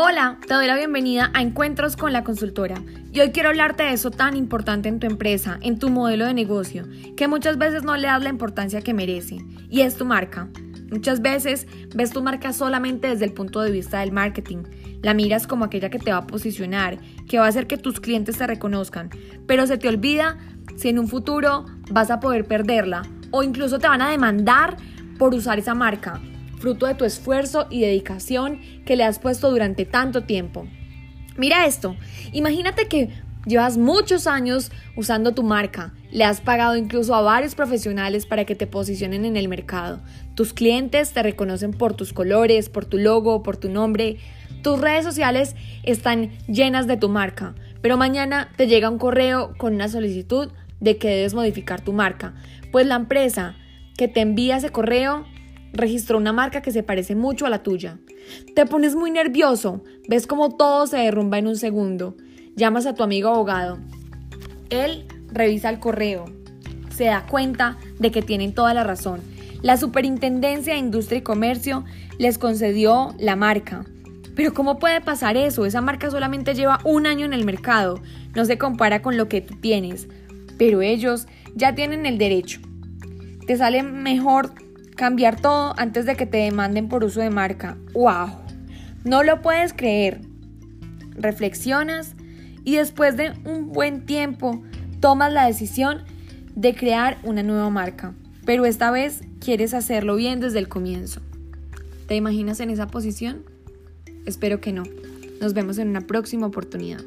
Hola, te doy la bienvenida a Encuentros con la Consultora. Y hoy quiero hablarte de eso tan importante en tu empresa, en tu modelo de negocio, que muchas veces no le das la importancia que merece, y es tu marca. Muchas veces ves tu marca solamente desde el punto de vista del marketing, la miras como aquella que te va a posicionar, que va a hacer que tus clientes te reconozcan, pero se te olvida si en un futuro vas a poder perderla o incluso te van a demandar por usar esa marca fruto de tu esfuerzo y dedicación que le has puesto durante tanto tiempo. Mira esto, imagínate que llevas muchos años usando tu marca, le has pagado incluso a varios profesionales para que te posicionen en el mercado. Tus clientes te reconocen por tus colores, por tu logo, por tu nombre. Tus redes sociales están llenas de tu marca, pero mañana te llega un correo con una solicitud de que debes modificar tu marca, pues la empresa que te envía ese correo registró una marca que se parece mucho a la tuya. Te pones muy nervioso, ves como todo se derrumba en un segundo. Llamas a tu amigo abogado. Él revisa el correo, se da cuenta de que tienen toda la razón. La Superintendencia de Industria y Comercio les concedió la marca. Pero ¿cómo puede pasar eso? Esa marca solamente lleva un año en el mercado, no se compara con lo que tú tienes. Pero ellos ya tienen el derecho. Te sale mejor Cambiar todo antes de que te demanden por uso de marca. ¡Wow! No lo puedes creer. Reflexionas y después de un buen tiempo tomas la decisión de crear una nueva marca. Pero esta vez quieres hacerlo bien desde el comienzo. ¿Te imaginas en esa posición? Espero que no. Nos vemos en una próxima oportunidad.